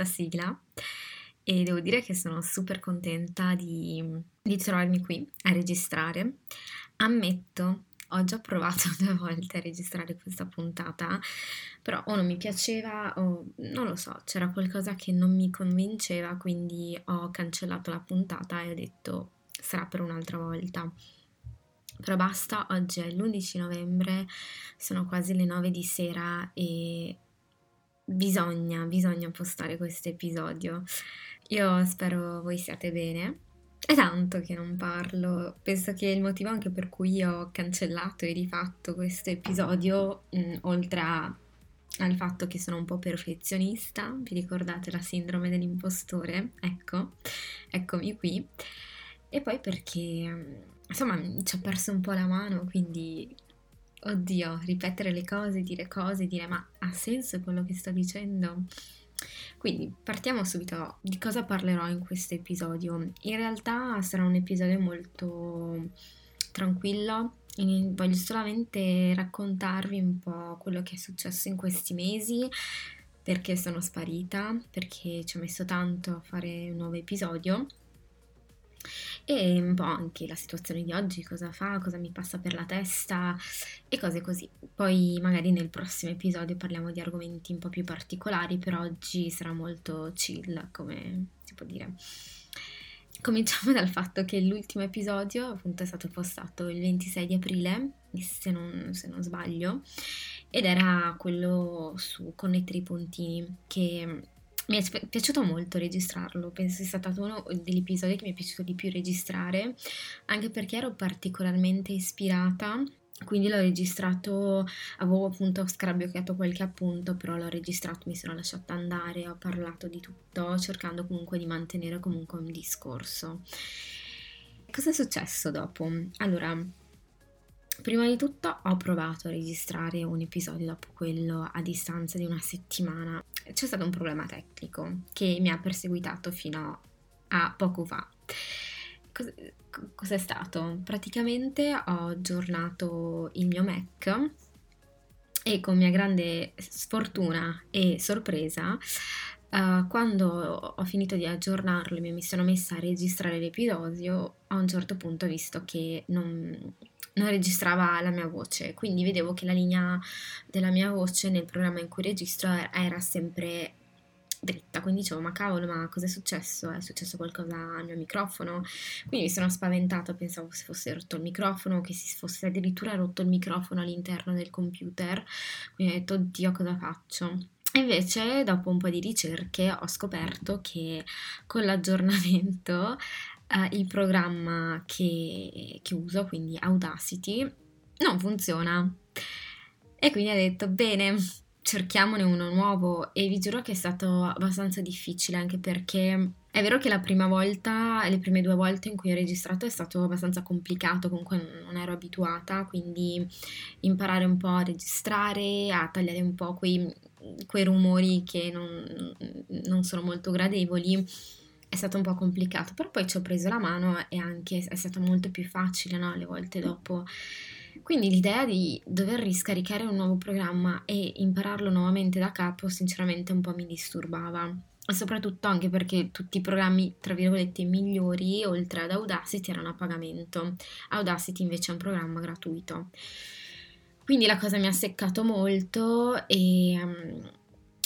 questa sigla e devo dire che sono super contenta di, di trovarmi qui a registrare. Ammetto, ho già provato due volte a registrare questa puntata, però o non mi piaceva o non lo so, c'era qualcosa che non mi convinceva, quindi ho cancellato la puntata e ho detto sarà per un'altra volta. Però basta, oggi è l'11 novembre, sono quasi le 9 di sera e bisogna, bisogna postare questo episodio. Io spero voi siate bene. È tanto che non parlo, penso che il motivo anche per cui ho cancellato e rifatto questo episodio, mh, mm, oltre a, al fatto che sono un po' perfezionista, vi ricordate la sindrome dell'impostore? Ecco, eccomi qui. E poi perché insomma ci ho perso un po' la mano, quindi oddio, ripetere le cose, dire cose, dire ma ha senso quello che sto dicendo? Quindi partiamo subito di cosa parlerò in questo episodio. In realtà sarà un episodio molto tranquillo, voglio solamente raccontarvi un po' quello che è successo in questi mesi, perché sono sparita, perché ci ho messo tanto a fare un nuovo episodio e un po' anche la situazione di oggi, cosa fa, cosa mi passa per la testa e cose così. Poi magari nel prossimo episodio parliamo di argomenti un po' più particolari, per oggi sarà molto chill, come si può dire. Cominciamo dal fatto che l'ultimo episodio appunto è stato postato il 26 di aprile, se non, se non sbaglio, ed era quello su connettere i puntini che mi è piaciuto molto registrarlo, penso sia stato uno degli episodi che mi è piaciuto di più registrare, anche perché ero particolarmente ispirata quindi l'ho registrato, avevo appunto scarabocchiato qualche appunto, però l'ho registrato, mi sono lasciata andare, ho parlato di tutto, cercando comunque di mantenere comunque un discorso. Cosa è successo dopo? Allora, Prima di tutto ho provato a registrare un episodio dopo quello a distanza di una settimana. C'è stato un problema tecnico che mi ha perseguitato fino a poco fa. Cos- cos'è stato? Praticamente ho aggiornato il mio Mac e con mia grande sfortuna e sorpresa Uh, quando ho finito di aggiornarlo e mi sono messa a registrare l'episodio, a un certo punto ho visto che non, non registrava la mia voce, quindi vedevo che la linea della mia voce nel programma in cui registro era sempre dritta, quindi dicevo ma cavolo ma cosa è successo? È successo qualcosa al mio microfono? Quindi mi sono spaventata, pensavo si fosse rotto il microfono, che si fosse addirittura rotto il microfono all'interno del computer, quindi ho detto oddio cosa faccio? Invece, dopo un po' di ricerche, ho scoperto che con l'aggiornamento eh, il programma che, che uso, quindi Audacity, non funziona. E quindi ho detto, bene, cerchiamone uno nuovo e vi giuro che è stato abbastanza difficile anche perché è vero che la prima volta, le prime due volte in cui ho registrato è stato abbastanza complicato, comunque non ero abituata, quindi imparare un po' a registrare, a tagliare un po' quei, quei rumori che non, non sono molto gradevoli è stato un po' complicato, però poi ci ho preso la mano e anche è stato molto più facile, no? Le volte dopo. Quindi l'idea di dover riscaricare un nuovo programma e impararlo nuovamente da capo, sinceramente un po' mi disturbava. Soprattutto anche perché tutti i programmi, tra virgolette, migliori, oltre ad Audacity, erano a pagamento. Audacity invece è un programma gratuito. Quindi la cosa mi ha seccato molto e um,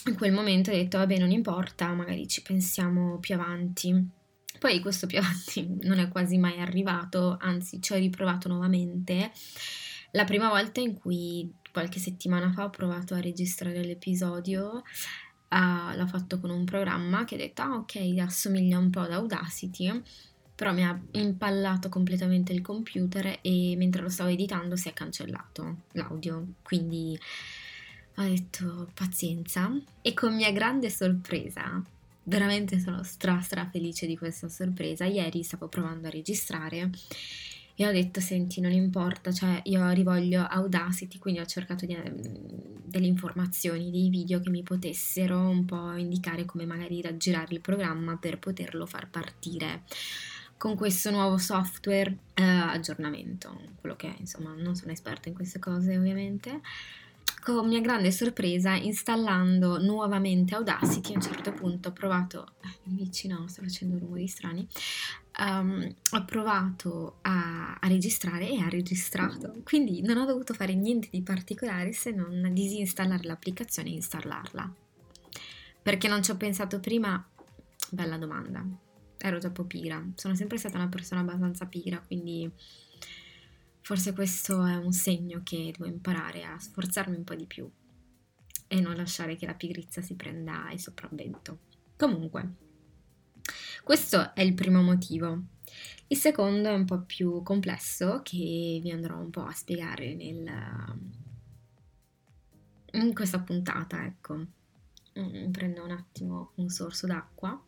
in quel momento ho detto vabbè non importa, magari ci pensiamo più avanti. Poi questo più avanti non è quasi mai arrivato, anzi ci ho riprovato nuovamente. La prima volta in cui qualche settimana fa ho provato a registrare l'episodio, uh, l'ho fatto con un programma che ho detto ah ok assomiglia un po' ad Audacity, però mi ha impallato completamente il computer e mentre lo stavo editando si è cancellato l'audio, quindi ho detto pazienza. E con mia grande sorpresa, veramente sono stra stra felice di questa sorpresa, ieri stavo provando a registrare e ho detto senti non importa, cioè io rivoglio Audacity, quindi ho cercato di, delle informazioni, dei video che mi potessero un po' indicare come magari raggirare il programma per poterlo far partire con questo nuovo software eh, aggiornamento, quello che è, insomma non sono esperta in queste cose ovviamente con mia grande sorpresa, installando nuovamente Audacity, a un certo punto ho provato, eh, vicino sto facendo rumori strani, um, ho provato a, a, registrare e ha registrato. Quindi non ho dovuto fare niente di particolare se non disinstallare l'applicazione e installarla. Perché non ci ho pensato prima? Bella domanda. Ero troppo pigra. Sono sempre stata una persona abbastanza pigra, quindi Forse questo è un segno che devo imparare a sforzarmi un po' di più e non lasciare che la pigrizia si prenda il sopravvento. Comunque, questo è il primo motivo. Il secondo è un po' più complesso che vi andrò un po' a spiegare nel, in questa puntata, ecco. Mm, prendo un attimo un sorso d'acqua.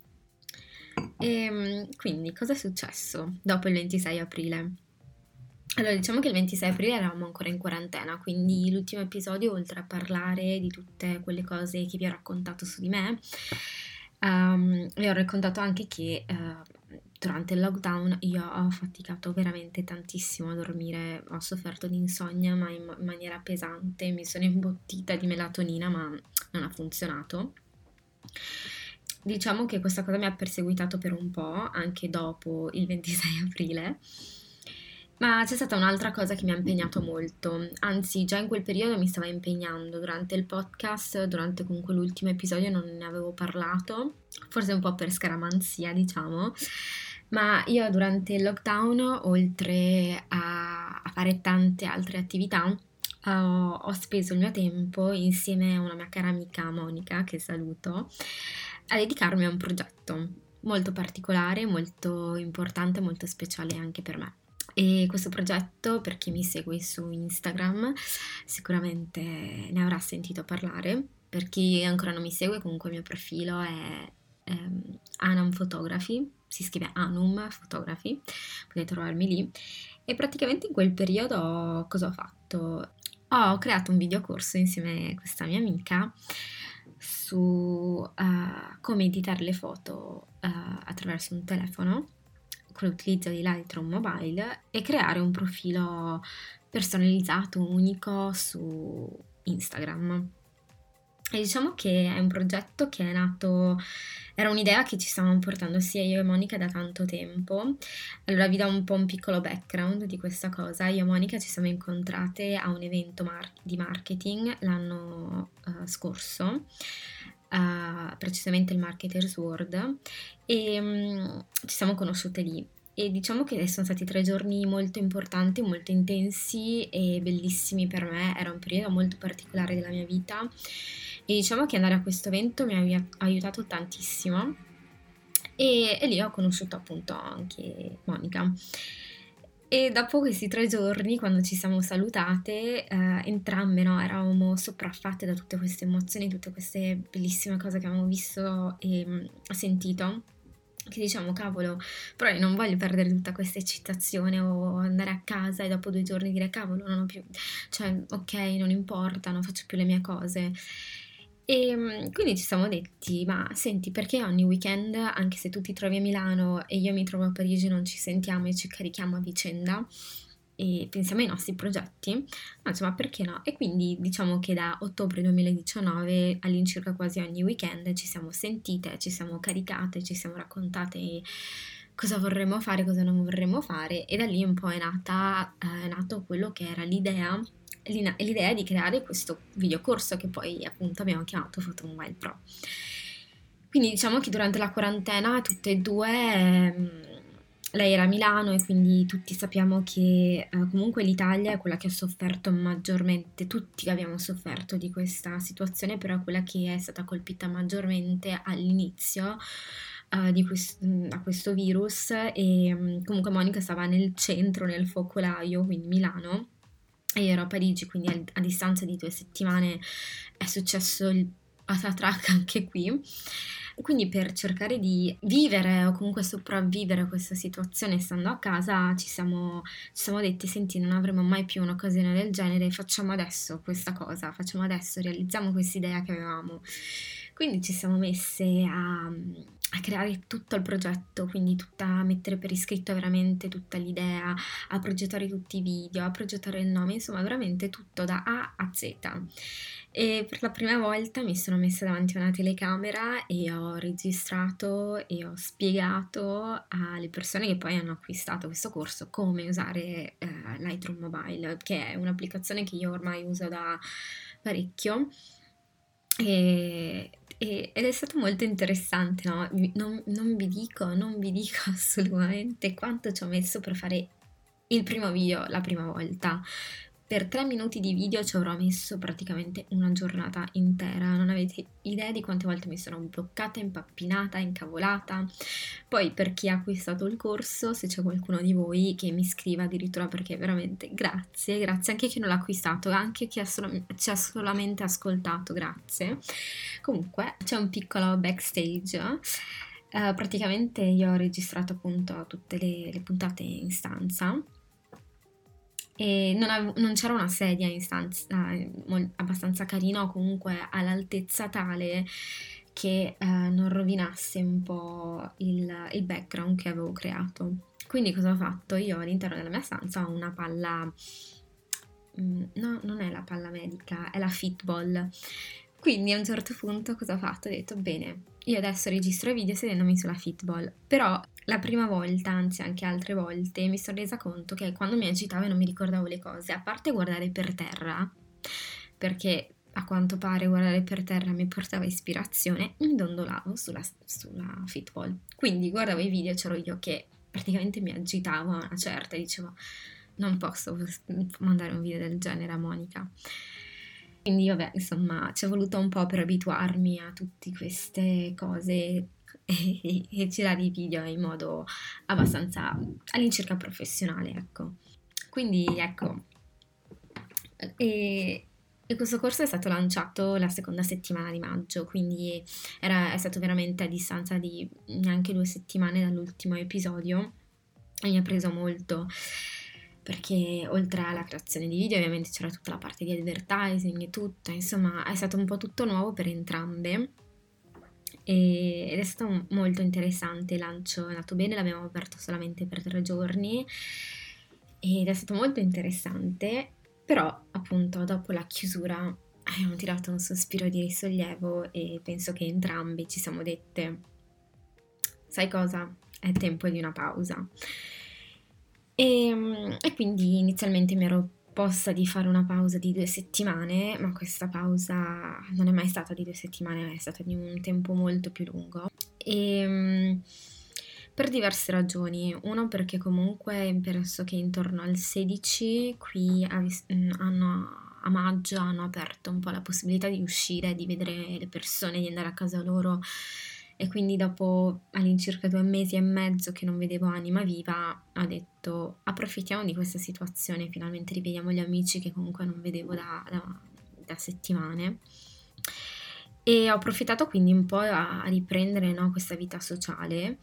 E ehm, quindi cosa è successo dopo il 26 aprile? Allora, diciamo che il 26 aprile eravamo ancora in quarantena, quindi l'ultimo episodio, oltre a parlare di tutte quelle cose che vi ho raccontato su di me, um, vi ho raccontato anche che uh, durante il lockdown io ho faticato veramente tantissimo a dormire, ho sofferto di insonnia ma in, maniera pesante, mi sono imbottita di melatonina ma non ha funzionato. Diciamo che questa cosa mi ha perseguitato per un po', anche dopo il 26 aprile. Ma c'è stata un'altra cosa che mi ha impegnato molto, anzi già in quel periodo mi stava impegnando. Durante il podcast, durante comunque l'ultimo episodio non ne avevo parlato, forse un po' per scaramanzia diciamo, ma io durante il lockdown oltre a, fare tante altre attività uh, ho speso il mio tempo insieme a una mia cara amica Monica, che saluto, a dedicarmi a un progetto molto particolare, molto importante, molto speciale anche per me. E questo progetto, per chi mi segue su Instagram, sicuramente ne avrà sentito parlare. Per chi ancora non mi segue, comunque il mio profilo è ehm, Anam Photography, si scrive Anum Photography, potete trovarmi lì. E praticamente in quel periodo cosa ho fatto? Ho creato un videocorso insieme a questa mia amica su uh, come editare le foto uh, attraverso un telefono con l'utilizzo di Lightroom Mobile e creare un profilo personalizzato, unico su Instagram. E diciamo che è un progetto che è nato, era un'idea che ci stavamo portando sia io e Monica da tanto tempo. Allora vi do un po' un piccolo background di questa cosa. Io e Monica ci siamo incontrate a un evento mar- di marketing l'anno uh, scorso uh, precisamente il Marketers World, e um, ci siamo conosciute lì. E diciamo che sono stati tre giorni molto importanti, molto intensi e bellissimi per me. Era un periodo molto particolare della mia vita e diciamo che andare a questo evento mi ha aiutato tantissimo. E, e lì ho conosciuto appunto anche Monica. E dopo questi tre giorni, quando ci siamo salutate, eh, entrambe no, eravamo sopraffatte da tutte queste emozioni, tutte queste bellissime cose che abbiamo visto e mm, sentito. Che diciamo, cavolo, però io non voglio perdere tutta questa eccitazione o andare a casa e dopo due giorni dire, cavolo, non ho più, cioè, ok, non importa, non faccio più le mie cose. E ehm, quindi ci siamo detti, ma senti, perché ogni weekend, anche se tu ti trovi a Milano e io mi trovo a Parigi, non ci sentiamo e ci carichiamo a vicenda e pensiamo ai nostri progetti? No, insomma, perché no? E quindi diciamo che da ottobre 2019 all'incirca quasi ogni weekend ci siamo sentite, ci siamo caricate, ci siamo raccontate cosa vorremmo fare, cosa non vorremmo fare e da lì un po' è, nata, eh, è nato quello che era l'idea l'idea di creare questo videocorso che poi appunto abbiamo chiamato Photo Mobile Pro. Quindi diciamo che durante la quarantena tutte e due, ehm, lei era a Milano e quindi tutti sappiamo che eh, comunque l'Italia è quella che ha sofferto maggiormente, tutti abbiamo sofferto di questa situazione, però è quella che è stata colpita maggiormente all'inizio. Di quest- a questo virus e comunque Monica stava nel centro, nel focolaio, quindi Milano, e ero a Parigi, quindi a, a distanza di due settimane è successo il patatrack anche qui. Quindi per cercare di vivere o comunque sopravvivere a questa situazione stando a casa ci siamo, ci siamo detti senti non avremo mai più un'occasione del genere, facciamo adesso questa cosa, facciamo adesso, realizziamo questa idea che avevamo. Quindi ci siamo messe a, a creare tutto il progetto, quindi tutta, a mettere per iscritto veramente tutta l'idea, a progettare tutti i video, a progettare il nome, insomma veramente tutto da A a Z. E per la prima volta mi sono messa davanti a una telecamera e ho registrato e ho spiegato alle persone che poi hanno acquistato questo corso come usare eh, Lightroom Mobile, che è un'applicazione che io ormai uso da parecchio. E, e, ed è stato molto interessante, no? Non, non vi dico, non vi dico assolutamente quanto ci ho messo per fare il primo video la prima volta per tre minuti di video ci avrò messo praticamente una giornata intera, non avete idea di quante volte mi sono bloccata, impappinata, incavolata. Poi per chi ha acquistato il corso, se c'è qualcuno di voi che mi scriva addirittura perché veramente grazie, grazie anche chi non l'ha acquistato, anche chi solo, ci ha solamente ascoltato, grazie. Comunque c'è un piccolo backstage. Uh, praticamente io ho registrato appunto tutte le, le puntate in stanza e non, avevo, non, c'era una sedia in stanza eh, abbastanza carina o comunque all'altezza tale che eh, non rovinasse un po' il, il, background che avevo creato. Quindi cosa ho fatto? Io all'interno della mia stanza ho una palla, mm, no, non è la palla medica, è la fitball. Quindi a un certo punto cosa ho fatto? Ho detto, bene, io adesso registro i video sedendomi sulla fitball, però la prima volta, anzi anche altre volte, mi sono resa conto che quando mi agitavo e non mi ricordavo le cose, a parte guardare per terra, perché a quanto pare guardare per terra mi portava ispirazione, mi dondolavo sulla, sulla fitball. Quindi guardavo i video, c'ero io che praticamente mi agitavo a una certa e dicevo non posso mandare un video del genere a Monica. Quindi vabbè, insomma, ci è voluto un po' per abituarmi a tutte queste cose e, e girare i video in modo abbastanza all'incirca professionale, ecco. Quindi ecco, e, e, questo corso è stato lanciato la seconda settimana di maggio, quindi era, è stato veramente a distanza di neanche due settimane dall'ultimo episodio e mi ha preso molto perché oltre alla creazione di video ovviamente c'era tutta la parte di advertising e tutto, insomma è stato un po' tutto nuovo per entrambe e, ed è stato molto interessante, il lancio è andato bene, l'abbiamo aperto solamente per tre giorni ed è stato molto interessante, però appunto dopo la chiusura abbiamo tirato un sospiro di risollievo e penso che entrambi ci siamo dette, sai cosa? È tempo di una pausa. E, e quindi inizialmente mi ero proposta di fare una pausa di due settimane, ma questa pausa non è mai stata di due settimane, è stata di un tempo molto più lungo. E, ehm, per diverse ragioni. Uno perché comunque penso che intorno al 16 qui hanno, a maggio hanno aperto un po' la possibilità di uscire, di vedere le persone, di andare a casa loro e quindi dopo all'incirca due mesi e mezzo che non vedevo anima viva ho detto approfittiamo di questa situazione, finalmente rivediamo gli amici che comunque non vedevo da, da, da settimane. E ho approfittato quindi un po' a riprendere no, questa vita sociale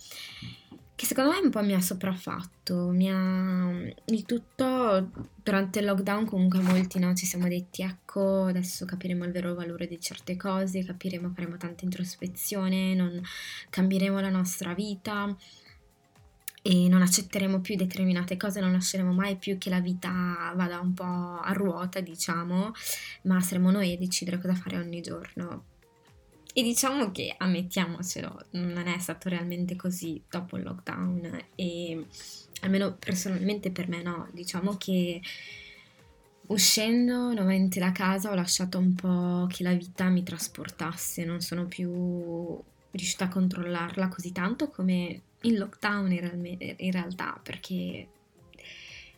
che secondo me un po' mi ha sopraffatto, mi ha... il tutto durante il lockdown comunque molti no, ci siamo detti ecco adesso capiremo il vero valore di certe cose, capiremo, faremo tanta introspezione, non cambieremo la nostra vita e non accetteremo più determinate cose, non lasceremo mai più che la vita vada un po' a ruota diciamo, ma saremo noi a decidere cosa fare ogni giorno e diciamo che, ammettiamocelo, non è stato realmente così dopo il lockdown e almeno personalmente per me no, diciamo che uscendo nuovamente da casa ho lasciato un po' che la vita mi trasportasse, non sono più riuscita a controllarla così tanto come in lockdown in, realtà, perché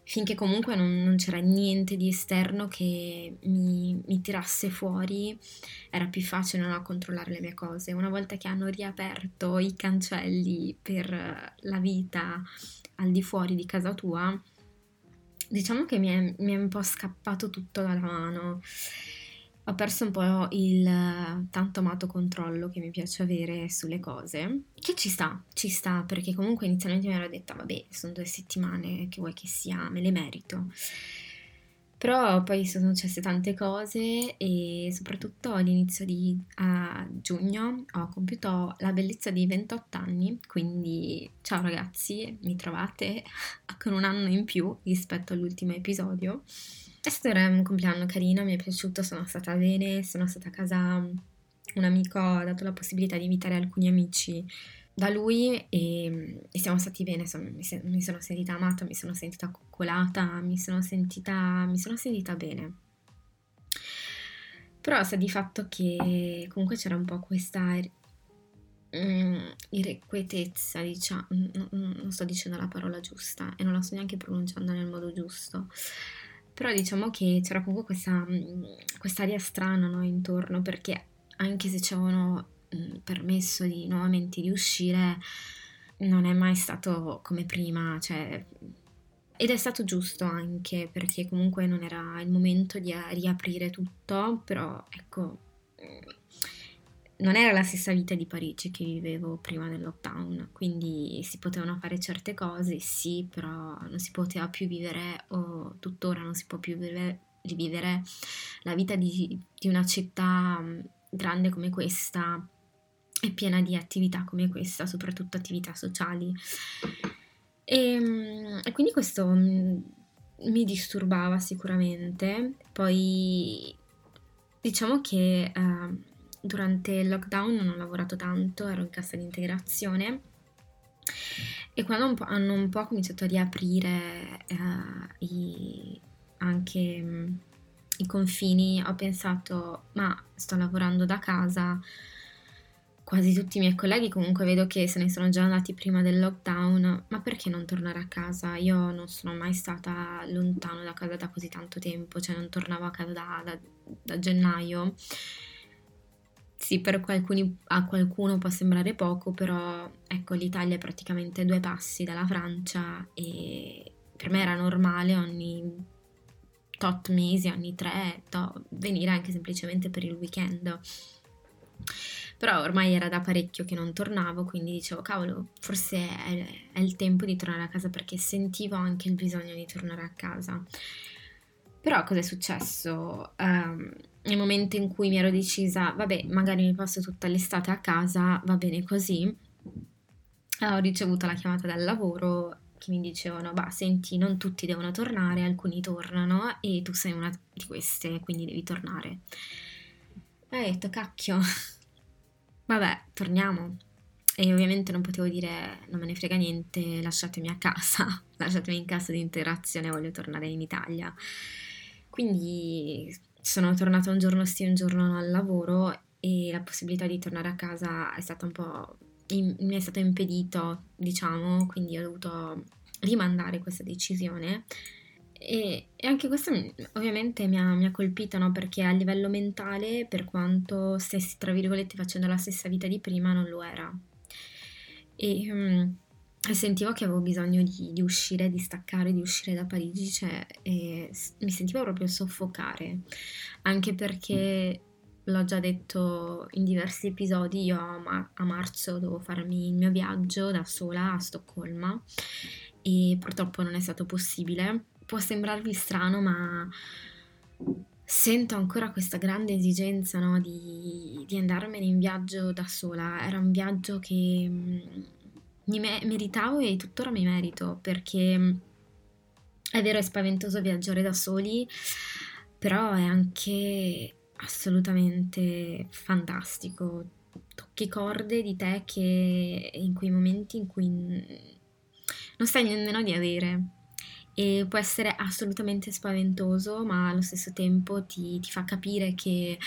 finché comunque non, non c'era niente di esterno che mi, mi, tirasse fuori, era più facile no, controllare le mie cose. Una volta che hanno riaperto i cancelli per la vita al di fuori di casa tua, diciamo che mi è, mi è un po' scappato tutto dalla mano ho perso un po' il tanto amato controllo che mi piace avere sulle cose, che ci sta, ci sta, perché comunque inizialmente mi ero detta, vabbè, sono due settimane, che vuoi che sia, me le merito. Però poi sono successe tante cose e soprattutto all'inizio di giugno ho compiuto la bellezza di 28 anni, quindi ciao ragazzi, mi trovate con un anno in più rispetto all'ultimo episodio. È stato un compleanno carino, mi è piaciuto, sono stata bene, sono stata a casa, un amico ha dato la possibilità di invitare alcuni amici da lui e, e siamo stati bene, insomma, mi, se, mi, sono sentita amata, mi sono sentita coccolata, mi sono sentita, mi sono sentita bene. Però sa di fatto che comunque c'era un po' questa mm, irrequietezza, diciamo, non sto dicendo la parola giusta e non la sto neanche pronunciando nel modo giusto, però diciamo che c'era comunque questa mm, aria strana no, intorno perché anche se c'erano Mm, permesso di nuovamente di uscire non è mai stato come prima, cioè, ed è stato giusto anche perché comunque non era il momento di riaprire tutto, però ecco, mm, non era la stessa vita di Parigi che vivevo prima del lockdown, quindi si potevano fare certe cose, sì, però non si poteva più vivere, o tuttora non si può più vivere, la vita di, di una città mm, grande come questa è piena di attività come questa, soprattutto attività sociali. E, ehm, e quindi questo mm, mi disturbava sicuramente. Poi diciamo che uh, durante il lockdown non ho lavorato tanto, ero in cassa di integrazione e quando un hanno un po' cominciato a riaprire uh, i, anche um, i confini, ho pensato, ma sto lavorando da casa, quasi tutti i miei colleghi comunque vedo che se ne sono già andati prima del lockdown, ma perché non tornare a casa? Io non sono mai stata lontano da casa da così tanto tempo, cioè non tornavo a casa da, da, da gennaio. Sì, per qualcuni, a qualcuno può sembrare poco, però ecco l'Italia è praticamente due passi dalla Francia e per me era normale ogni tot mesi, ogni tre, to, venire anche semplicemente per il weekend però ormai era da parecchio che non tornavo, quindi dicevo, cavolo, forse è, è il tempo di tornare a casa perché sentivo anche il bisogno di tornare a casa. Però cosa è successo? Um, nel momento in cui mi ero decisa, vabbè, magari mi passo tutta l'estate a casa, va bene così, ho ricevuto la chiamata dal lavoro che mi dicevano, bah, senti, non tutti devono tornare, alcuni tornano e tu sei una di queste, quindi devi tornare. E ho detto, cacchio, Vabbè, torniamo. E ovviamente non potevo dire non me ne frega niente, lasciatemi a casa, lasciatemi in casa di interazione, voglio tornare in Italia. Quindi sono tornata un giorno sì, un giorno no al lavoro e la possibilità di tornare a casa è stata un po' in, mi è stato impedito, diciamo, quindi ho dovuto rimandare questa decisione e, e, anche questo ovviamente mi ha, mi ha colpito, no? Perché a livello mentale, per quanto stessi, tra virgolette, facendo la stessa vita di prima, non lo era. E, um, e sentivo che avevo bisogno di, di, uscire, di staccare, di uscire da Parigi, cioè, mi sentivo proprio soffocare, anche perché l'ho già detto in diversi episodi, io a, ma- a marzo devo farmi il mio viaggio da sola a Stoccolma e purtroppo non è stato possibile può sembrarvi strano, ma sento ancora questa grande esigenza no, di, di, andarmene in viaggio da sola. Era un viaggio che mm, mi me- meritavo e tuttora mi merito perché mm, è vero, è spaventoso viaggiare da soli, però è anche assolutamente fantastico. Tocchi corde di te che in quei momenti in cui non sai nemmeno di avere e può essere assolutamente spaventoso, ma allo stesso tempo ti, ti fa capire che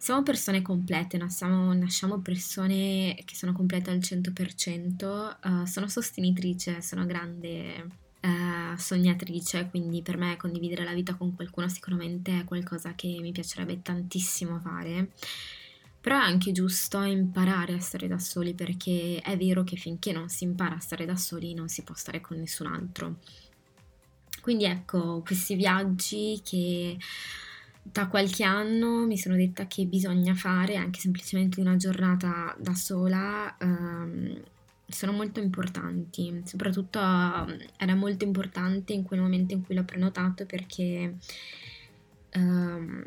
siamo persone complete, nasciamo, nasciamo, persone che sono complete al 100%, uh, eh, sono sostenitrice, sono grande uh, sognatrice, quindi per me condividere la vita con qualcuno sicuramente è qualcosa che mi piacerebbe tantissimo fare. Però è anche giusto imparare a stare da soli perché è vero che finché non si impara a stare da soli non si può stare con nessun altro. Quindi ecco, questi viaggi che da qualche anno mi sono detta che bisogna fare, anche semplicemente una giornata da sola, ehm, sono molto importanti. Soprattutto era molto importante in quel momento in cui l'ho prenotato perché Um,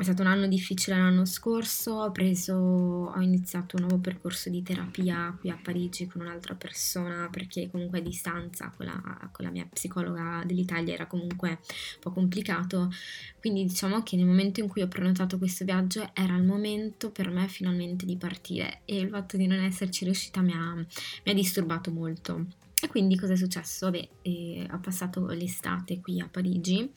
è stato un anno difficile l'anno scorso, ho, preso, ho iniziato un nuovo percorso di terapia qui a Parigi con un'altra persona perché comunque a distanza con la, con la mia psicologa dell'Italia era comunque un po' complicato, quindi diciamo che nel momento in cui ho prenotato questo viaggio era il momento per me finalmente di partire e il fatto di non esserci riuscita mi ha, mi ha disturbato molto. E quindi cosa è successo? Vabbè, eh, ho passato l'estate qui a Parigi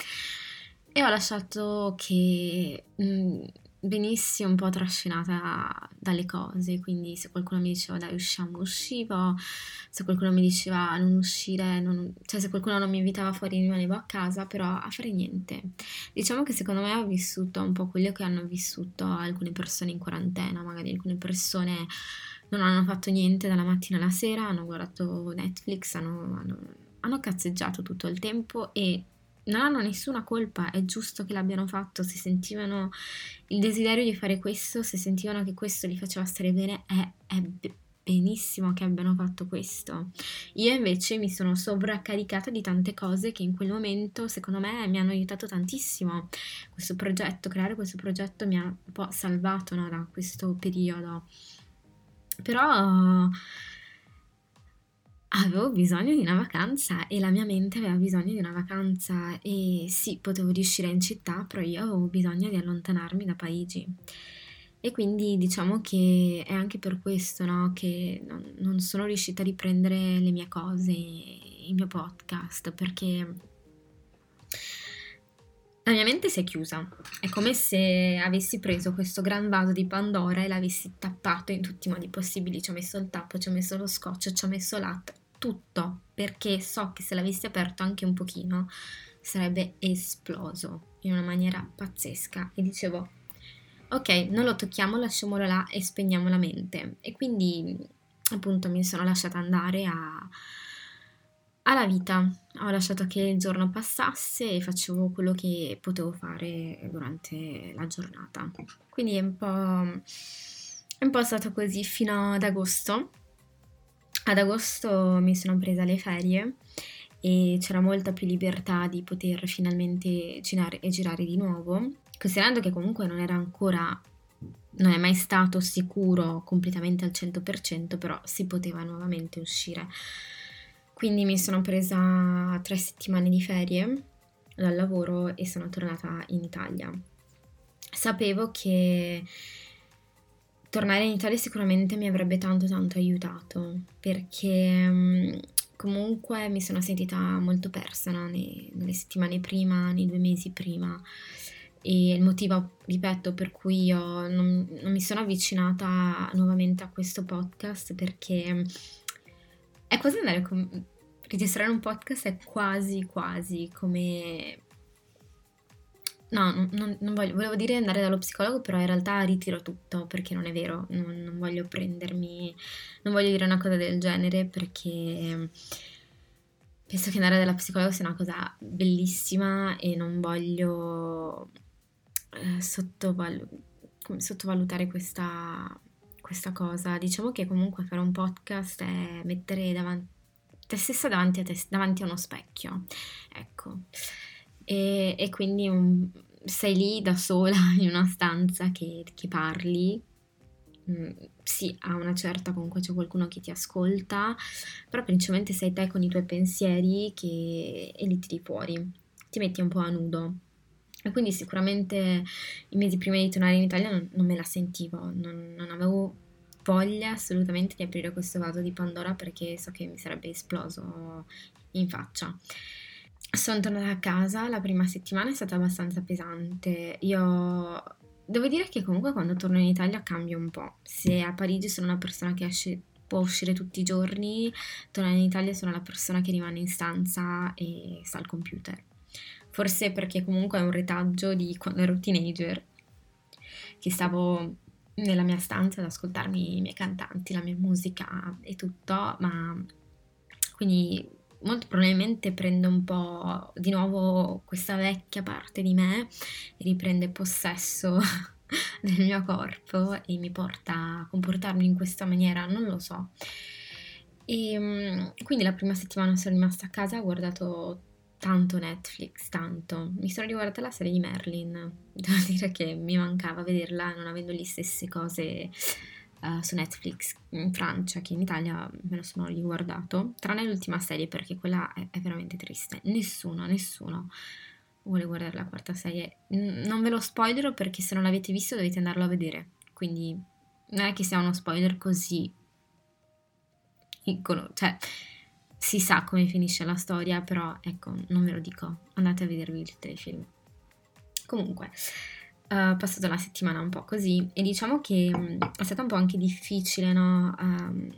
e ho lasciato che mh, mm, venissi un po' trascinata dalle cose, quindi se qualcuno mi diceva dai usciamo, uscivo, se qualcuno mi diceva non uscire, non, cioè se qualcuno non mi invitava fuori rimanevo a casa, però a fare niente. Diciamo che secondo me ho vissuto un po' quello che hanno vissuto alcune persone in quarantena, magari alcune persone non hanno fatto niente dalla mattina alla sera, hanno guardato Netflix, hanno, hanno, hanno cazzeggiato tutto il tempo e non hanno nessuna colpa, è giusto che l'abbiano fatto, se sentivano il desiderio di fare questo, se sentivano che questo li faceva stare bene, è, è benissimo che abbiano fatto questo. Io invece mi sono sovraccaricata di tante cose che in quel momento, secondo me, mi hanno aiutato tantissimo. Questo progetto, creare questo progetto mi ha un po' salvato no, da questo periodo. Però avevo bisogno di una vacanza e la mia mente aveva bisogno di una vacanza e sì, potevo riuscire in città, però io avevo bisogno di allontanarmi da Parigi. E quindi diciamo che è anche per questo no, che non, sono riuscita a riprendere le mie cose, il mio podcast, perché la mia mente si è chiusa. È come se avessi preso questo gran vaso di Pandora e l'avessi tappato in tutti i modi possibili. Ci ho messo il tappo, ci ho messo lo scotch, ci ho messo latte tutto, perché so che se l'avessi aperto anche un pochino sarebbe esploso in una maniera pazzesca e dicevo ok, non lo tocchiamo, lasciamolo là e spegniamo la mente. E quindi appunto mi sono lasciata andare a, alla vita. Ho lasciato che il giorno passasse e facevo quello che potevo fare durante la giornata. Quindi è un po', è un po' stato così fino ad agosto ad agosto mi sono presa le ferie e c'era molta più libertà di poter finalmente girare e girare di nuovo, considerando che comunque non era ancora, non è mai stato sicuro completamente al 100%, però si poteva nuovamente uscire. Quindi mi sono presa tre settimane di ferie dal lavoro e sono tornata in Italia. Sapevo che tornare in Italia sicuramente mi avrebbe tanto tanto aiutato perché mm, comunque mi sono sentita molto persa no? Nelle settimane prima, nei due mesi prima e il motivo, ripeto, per cui io non, non mi sono avvicinata nuovamente a questo podcast perché è quasi andare con... registrare un podcast è quasi quasi come No, non, non voglio, volevo dire andare dallo psicologo, però in realtà ritiro tutto perché non è vero, non, non voglio prendermi, non voglio dire una cosa del genere perché penso che andare dalla psicologa sia una cosa bellissima e non voglio eh, sottovalu- sottovalutare questa, questa cosa. Diciamo che comunque fare un podcast è mettere davanti, te stessa davanti a, te, davanti a uno specchio, ecco e, e quindi un, sei lì da sola in una stanza che, che parli. Mm, sì, a una certa comunque c'è qualcuno che ti ascolta, però principalmente sei te con i tuoi pensieri che, e li tiri fuori, ti metti un po' a nudo. E quindi sicuramente i mesi prima di tornare in Italia non, non me la sentivo, non, non, avevo voglia assolutamente di aprire questo vaso di Pandora perché so che mi sarebbe esploso in faccia. Sono tornata a casa, la prima settimana è stata abbastanza pesante. Io devo dire che comunque quando torno in Italia cambio un po'. Se a Parigi sono una persona che esce, può uscire tutti i giorni, tornare in Italia sono la persona che rimane in stanza e sta al computer. Forse perché comunque è un retaggio di quando ero teenager, che stavo nella mia stanza ad ascoltarmi i miei cantanti, la mia musica e tutto, ma quindi molto probabilmente prende un po' di nuovo questa vecchia parte di me riprende possesso del mio corpo e mi porta a comportarmi in questa maniera, non lo so. E ehm, quindi la prima settimana sono rimasta a casa, ho guardato tanto Netflix, tanto. Mi sono riguardata la serie di Merlin, devo dire che mi mancava vederla non avendo le stesse cose uh, su Netflix in Francia che in Italia me lo sono riguardato, tranne l'ultima serie perché quella è, è veramente triste. Nessuno, nessuno vuole guardare la quarta serie. non ve lo spoilerò perché se non l'avete visto dovete andarlo a vedere, quindi non è che sia uno spoiler così... Cioè, si sa come finisce la storia, però ecco, non ve lo dico, andate a vedervi il telefilm. Comunque, uh, passato la settimana un po' così e diciamo che um, è stata un po' anche difficile, no? Um,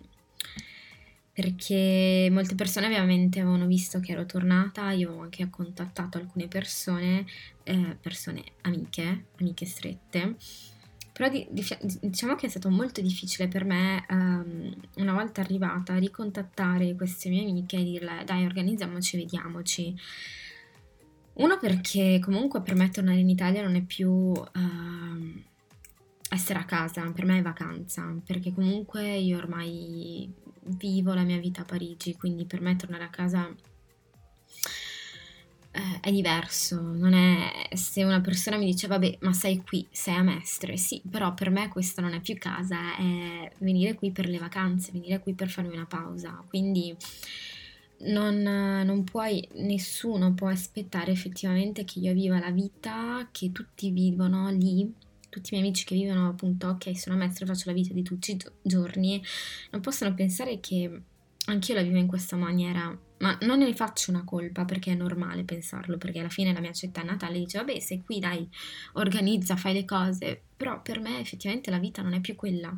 perché molte persone ovviamente avevano visto che ero tornata, io avevo anche contattato alcune persone, eh, persone amiche, amiche strette, però di, di, diciamo che è stato molto difficile per me, um, una volta arrivata, ricontattare queste mie amiche e dirle dai organizziamoci, vediamoci. Uno perché comunque per me tornare in Italia non è più uh, essere a casa, per me è vacanza, perché comunque io ormai vivo la mia vita a Parigi, quindi per me tornare a casa eh, è diverso, non è se una persona mi dice vabbè ma sei qui, sei a Mestre, sì, però per me questa non è più casa, è venire qui per le vacanze, venire qui per farmi una pausa, quindi non, non puoi, nessuno può aspettare effettivamente che io viva la vita che tutti vivono lì tutti i miei amici che vivono appunto, ok, sono a Mestre, faccio la vita di tutti i giorni, non possono pensare che anch'io la vivo in questa maniera ma non ne faccio una colpa perché è normale pensarlo, perché alla fine la mia città natale dice vabbè sei qui dai, organizza, fai le cose, però per me effettivamente la vita non è più quella.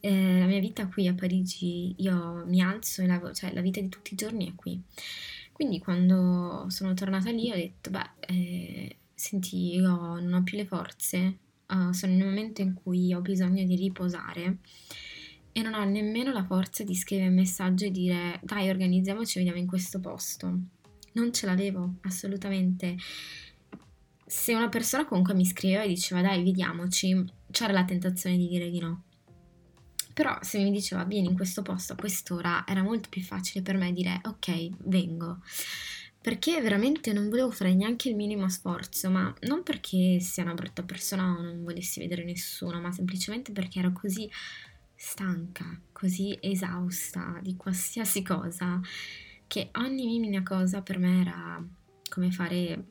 Eh, la mia vita qui a Parigi, io mi alzo e la, cioè la vita di tutti i giorni è qui. Quindi quando sono tornata lì ho detto, beh, eh, senti, io non ho più le forze, uh, sono un momento in cui ho bisogno di riposare e non ho nemmeno la forza di scrivere un messaggio e dire dai organizziamoci, vediamo in questo posto. Non ce l'avevo assolutamente. Se una persona comunque mi scriveva e diceva dai vediamoci, c'era la tentazione di dire di no. Però se mi diceva vieni in questo posto a quest'ora era molto più facile per me dire ok vengo perché veramente non volevo fare neanche il minimo sforzo, ma non perché sia una brutta persona o non volessi vedere nessuno, ma semplicemente perché ero così stanca, così esausta di qualsiasi cosa, che ogni minima cosa per me era come fare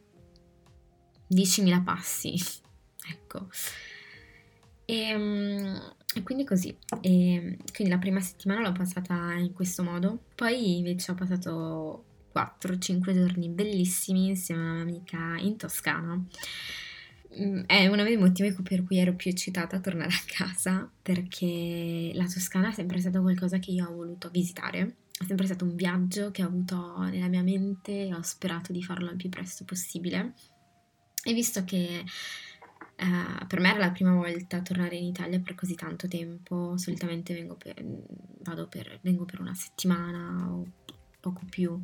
10.000 passi, ecco. E, ehm, e, quindi così, e, quindi la prima settimana l'ho passata in questo modo, poi invece ho passato 4-5 giorni bellissimi insieme a una mia amica in Toscana. Mm, è uno dei motivi per cui ero più eccitata a tornare a casa, perché la Toscana è sempre stato qualcosa che io ho voluto visitare, è sempre stato un viaggio che ho avuto nella mia mente e ho sperato di farlo il più presto possibile. E visto che Uh, per me era la prima volta tornare in Italia per così tanto tempo, solitamente vengo per, per, vengo per una settimana o poco più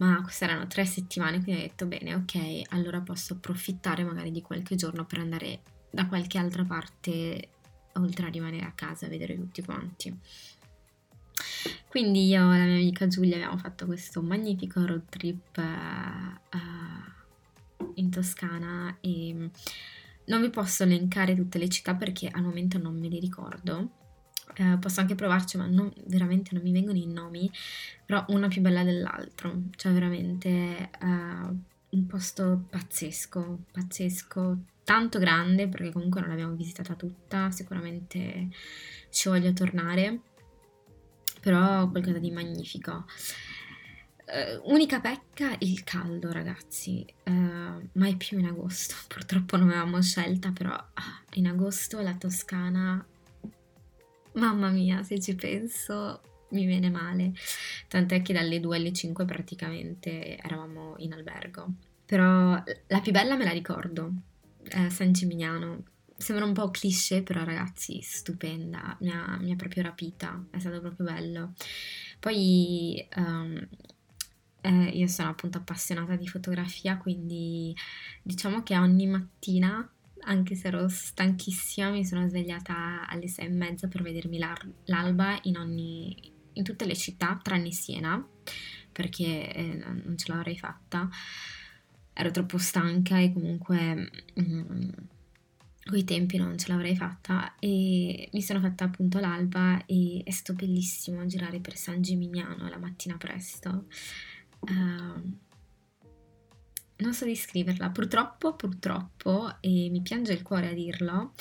ma queste erano tre settimane, quindi ho detto bene, ok, allora posso approfittare magari di qualche giorno per andare da qualche altra parte oltre a rimanere a casa a vedere tutti quanti. Quindi io e la mia amica Giulia abbiamo fatto questo magnifico road trip uh, uh, in Toscana e non vi posso elencare tutte le città perché al momento non me le ricordo, eh, posso anche provarci, ma non, veramente non mi vengono i nomi, però una più bella dell'altro, cioè veramente eh, un posto pazzesco, pazzesco, tanto grande perché comunque non l'abbiamo visitata tutta, sicuramente ci voglio tornare, però qualcosa di magnifico. Uh, unica pecca il caldo, ragazzi. Uh, mai più in agosto. Purtroppo non avevamo scelta, però uh, in agosto la Toscana Mamma mia, se ci penso mi viene male. Tant'è che dalle 2 alle 5 praticamente eravamo in albergo. Però la più bella me la ricordo, eh, San Gimignano. Sembra un po' cliché, però ragazzi, stupenda, mi ha, mi ha proprio rapita, è stato proprio bello. Poi um, eh, io sono appunto appassionata di fotografia, quindi diciamo che ogni mattina anche se ero stanchissima, mi sono svegliata alle sei e mezza per vedermi l'alba in, ogni, in tutte le città, tranne Siena, perché eh, non ce l'avrei fatta. Ero troppo stanca e comunque mm, quei tempi non ce l'avrei fatta e mi sono fatta appunto l'alba e è stato bellissimo girare per San Gimignano la mattina presto. Uh, non so descriverla, purtroppo, purtroppo, e mi piange il cuore a dirlo,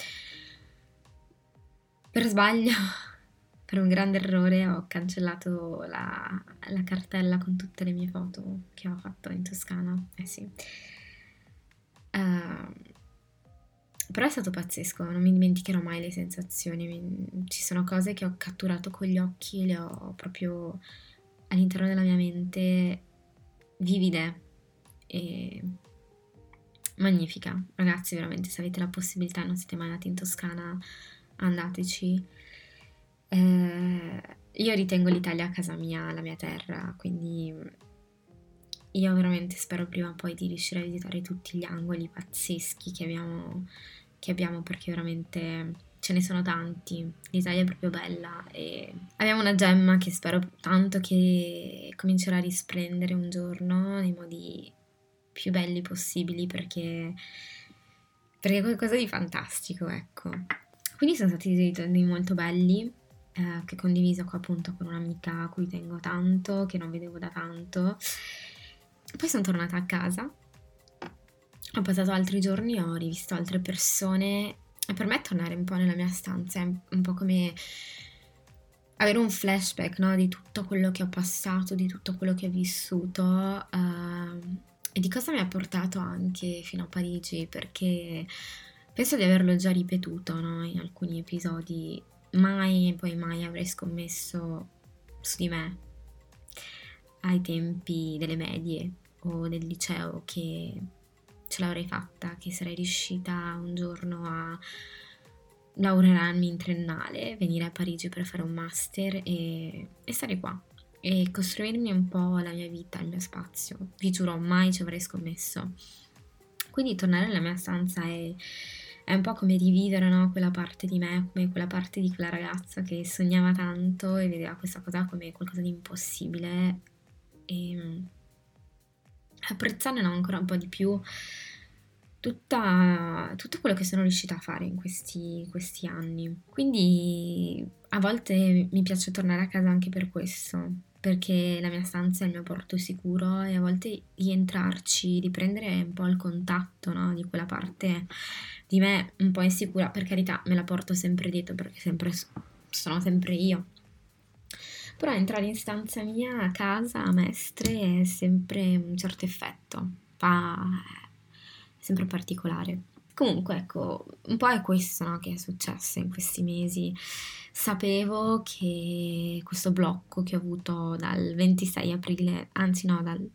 per sbaglio, per un grande errore, ho cancellato la, la cartella con tutte le mie foto che ho fatto in Toscana. Eh sì. Uh, però è stato pazzesco, non mi dimenticherò mai le sensazioni. Ci sono cose che ho catturato con gli occhi, le ho proprio all'interno della mia mente vivide e magnifica. Ragazzi, veramente, se avete la possibilità non siete mai andati in Toscana, andateci. Eh, io ritengo l'Italia casa mia, la mia terra, quindi io veramente spero prima o poi di riuscire a visitare tutti gli angoli pazzeschi che abbiamo, che abbiamo perché veramente ce ne sono tanti. L'Italia è proprio bella e abbiamo una gemma che spero tanto che comincerà a risplendere un giorno nei modi più belli possibili perché, perché è qualcosa di fantastico, ecco. Quindi sono stati dei giorni molto belli eh, che ho condiviso qua appunto con un'amica a cui tengo tanto, che non vedevo da tanto. Poi sono tornata a casa, ho passato altri giorni, ho rivisto altre persone per me tornare un po' nella mia stanza è un po' come avere un flashback no? di tutto quello che ho passato, di tutto quello che ho vissuto. Uh, e di cosa mi ha portato anche fino a Parigi, perché penso di averlo già ripetuto no? in alcuni episodi, mai e poi mai avrei scommesso su di me ai tempi delle medie o del liceo che ce l'avrei fatta, che sarei riuscita un giorno a laurearmi in triennale, venire a Parigi per fare un master e, e stare qua e costruirmi un po' la mia vita, il mio spazio. Vi giuro, mai ci avrei scommesso. Quindi tornare nella mia stanza è, è un po' come rivivere no? quella parte di me, come quella parte di quella ragazza che sognava tanto e vedeva questa cosa come qualcosa di impossibile e mm, apprezzare ancora un po' di più tutta, tutto quello che sono riuscita a fare in questi, questi anni. Quindi a volte mi piace tornare a casa anche per questo, perché la mia stanza è il mio porto sicuro e a volte rientrarci, riprendere un po' il contatto no? di quella parte di me un po' insicura, per carità me la porto sempre dietro perché sempre, sono sempre io. Però entrare in stanza mia, a casa, a Mestre, è sempre un certo effetto, fa... sempre particolare. Comunque, ecco, un po' è questo no, che è successo in questi mesi sapevo che questo blocco che ho avuto dal 26 aprile, anzi no, dal,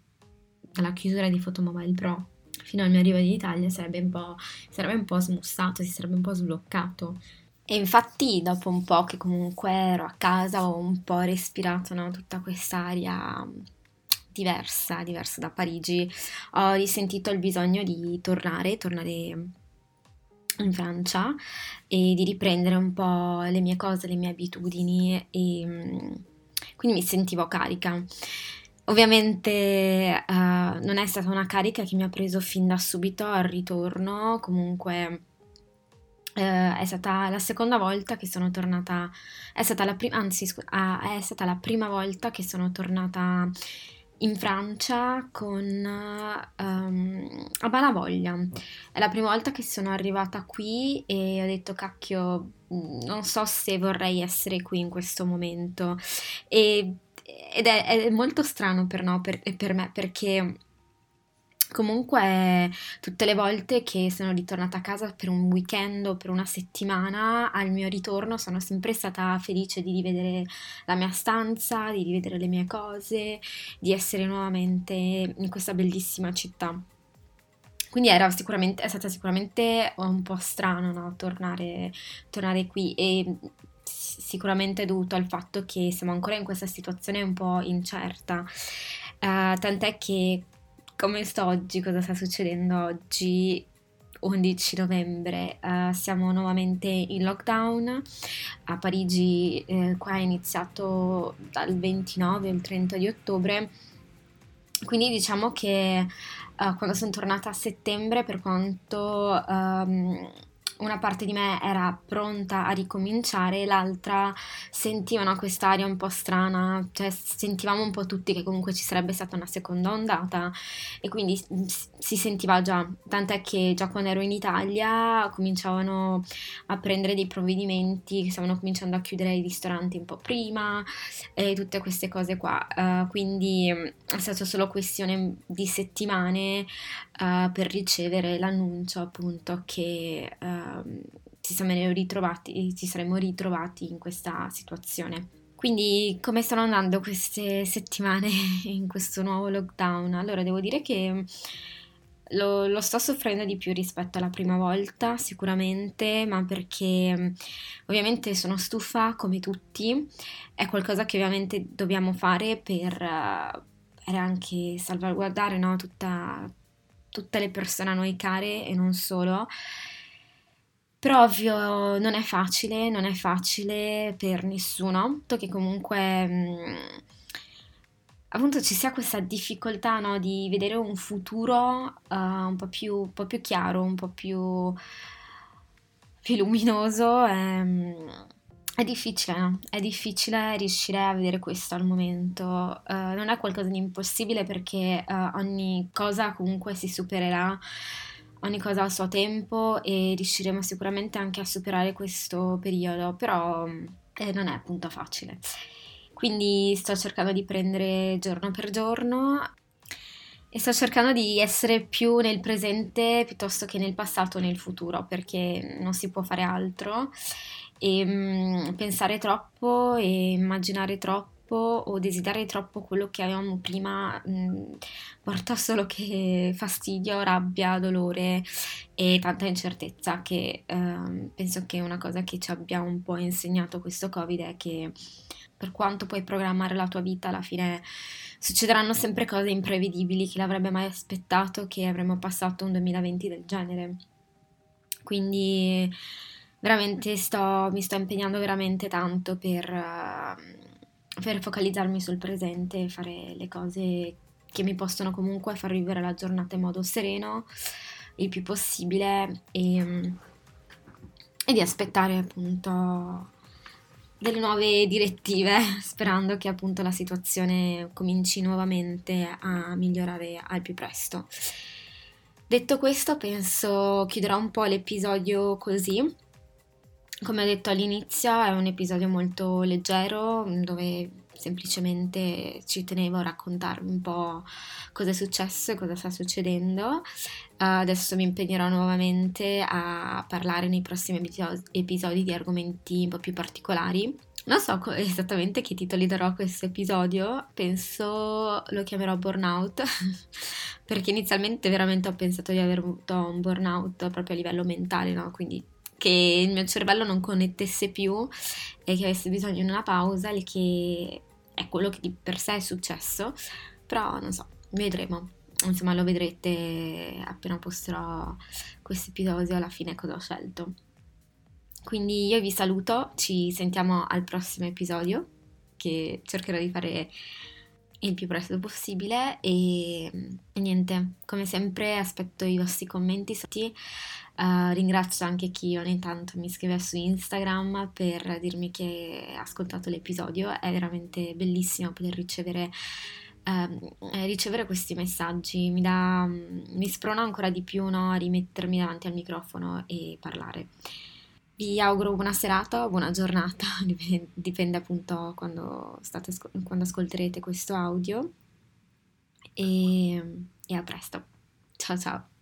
dalla chiusura di Photomobile Pro fino al mio arrivo in Italia sarebbe un po', sarebbe un po' smussato, si sarebbe un po' sbloccato. E infatti dopo un po' che comunque ero a casa ho un po' respirato no, tutta quest'aria diversa, diversa da Parigi, ho risentito il bisogno di tornare, tornare in Francia e di riprendere un po' le mie cose, le mie abitudini e mm, quindi mi sentivo carica. Ovviamente uh, non è stata una carica che mi ha preso fin da subito al ritorno, comunque uh, è stata la seconda volta che sono tornata, è stata la prima, anzi scu- uh, è stata la prima volta che sono tornata in Francia con um, a Malavoglia. È la prima volta che sono arrivata qui e ho detto cacchio, mm, non so se vorrei essere qui in questo momento. E, ed è, è, molto strano per, no, per, per me perché Comunque, tutte le volte che sono ritornata a casa per un weekend o per una settimana, al mio ritorno sono sempre stata felice di rivedere la mia stanza, di rivedere le mie cose, di essere nuovamente in questa bellissima città. Quindi era sicuramente, è stata sicuramente un po' strano no? tornare, tornare qui e sicuramente dovuto al fatto che siamo ancora in questa situazione un po' incerta. Uh, tant'è che come sto oggi, cosa sta succedendo oggi, 11 novembre, uh, siamo nuovamente in lockdown. A Parigi, eh, qua è iniziato dal 29 al 30 di ottobre Quindi diciamo che uh, quando sono tornata a settembre, per quanto um, una parte di me era pronta a ricominciare, l'altra sentiva no, quest'aria un po' strana, cioè sentivamo un po' tutti che comunque ci sarebbe stata una seconda ondata e quindi si sentiva già, tant'è che già quando ero in Italia cominciavano a prendere dei provvedimenti, stavano cominciando a chiudere i ristoranti un po' prima e tutte queste cose qua, uh, quindi è stata solo questione di settimane uh, per ricevere l'annuncio appunto che uh, ci, saremmo ritrovati, ci saremmo ritrovati in questa situazione. Quindi come stanno andando queste settimane in questo nuovo lockdown? Allora devo dire che lo, lo, sto soffrendo di più rispetto alla prima volta, sicuramente, ma perché ovviamente sono stufa come tutti, è qualcosa che ovviamente dobbiamo fare per, per anche salvaguardare no, tutta, tutte le persone a noi care e non solo. Però ovvio non è facile, non è facile per nessuno, che comunque mh, appunto ci sia questa difficoltà no, di vedere un futuro uh, un, po più, un, po più, chiaro, un po' più, più luminoso. Ehm, è difficile, no? È difficile riuscire a vedere questo al momento. Uh, non è qualcosa di impossibile perché uh, ogni cosa comunque si supererà, ogni cosa ha il suo tempo e riusciremo sicuramente anche a superare questo periodo, però eh, non è appunto facile. Quindi sto cercando di prendere giorno per giorno e sto cercando di essere più nel presente piuttosto che nel passato o nel futuro perché non si può fare altro e mh, mm, pensare troppo e immaginare troppo o desiderare troppo quello che avevamo prima mh, mm, porta solo che fastidio, rabbia, dolore e tanta incertezza che eh, penso che una cosa che ci abbia un po' insegnato questo covid è che per quanto puoi programmare la tua vita alla fine succederanno sempre cose imprevedibili chi l'avrebbe mai aspettato che avremmo passato un 2020 del genere? Quindi veramente sto, mi sto impegnando veramente tanto per, uh, per focalizzarmi sul presente e fare le cose che mi possono comunque far vivere la giornata in modo sereno il più possibile e, e di aspettare appunto delle nuove direttive sperando che appunto la situazione cominci nuovamente a migliorare al più presto. Detto questo, penso chiuderò un po' l'episodio così come ho detto all'inizio è un episodio molto leggero dove semplicemente ci tenevo a raccontarvi un po' cosa è successo e cosa sta succedendo. Uh, adesso mi impegnerò nuovamente a parlare nei prossimi episodi di argomenti un po' più particolari. Non so esattamente che titoli darò a questo episodio, penso lo chiamerò burnout, perché inizialmente veramente ho pensato di aver avuto un burnout proprio a livello mentale, no? Quindi che il mio cervello non connettesse più e che avesse bisogno di una pausa, il che è quello che di per sé è successo, però non so, vedremo. Insomma, lo vedrete appena posterò questo episodio alla fine cosa ho scelto. Quindi io vi saluto, ci sentiamo al prossimo episodio che cercherò di fare il più presto possibile e, e niente, come sempre aspetto i vostri commenti sotto Uh, ringrazio anche chi ogni tanto mi scrive su Instagram per dirmi che ha ascoltato l'episodio, è veramente bellissimo poter ricevere, uh, ricevere questi messaggi, mi, dà, mi sprona ancora di più no, a rimettermi davanti al microfono e parlare. Vi auguro buona serata o buona giornata, dipende, dipende appunto quando, state, quando ascolterete questo audio e, e a presto. Ciao ciao!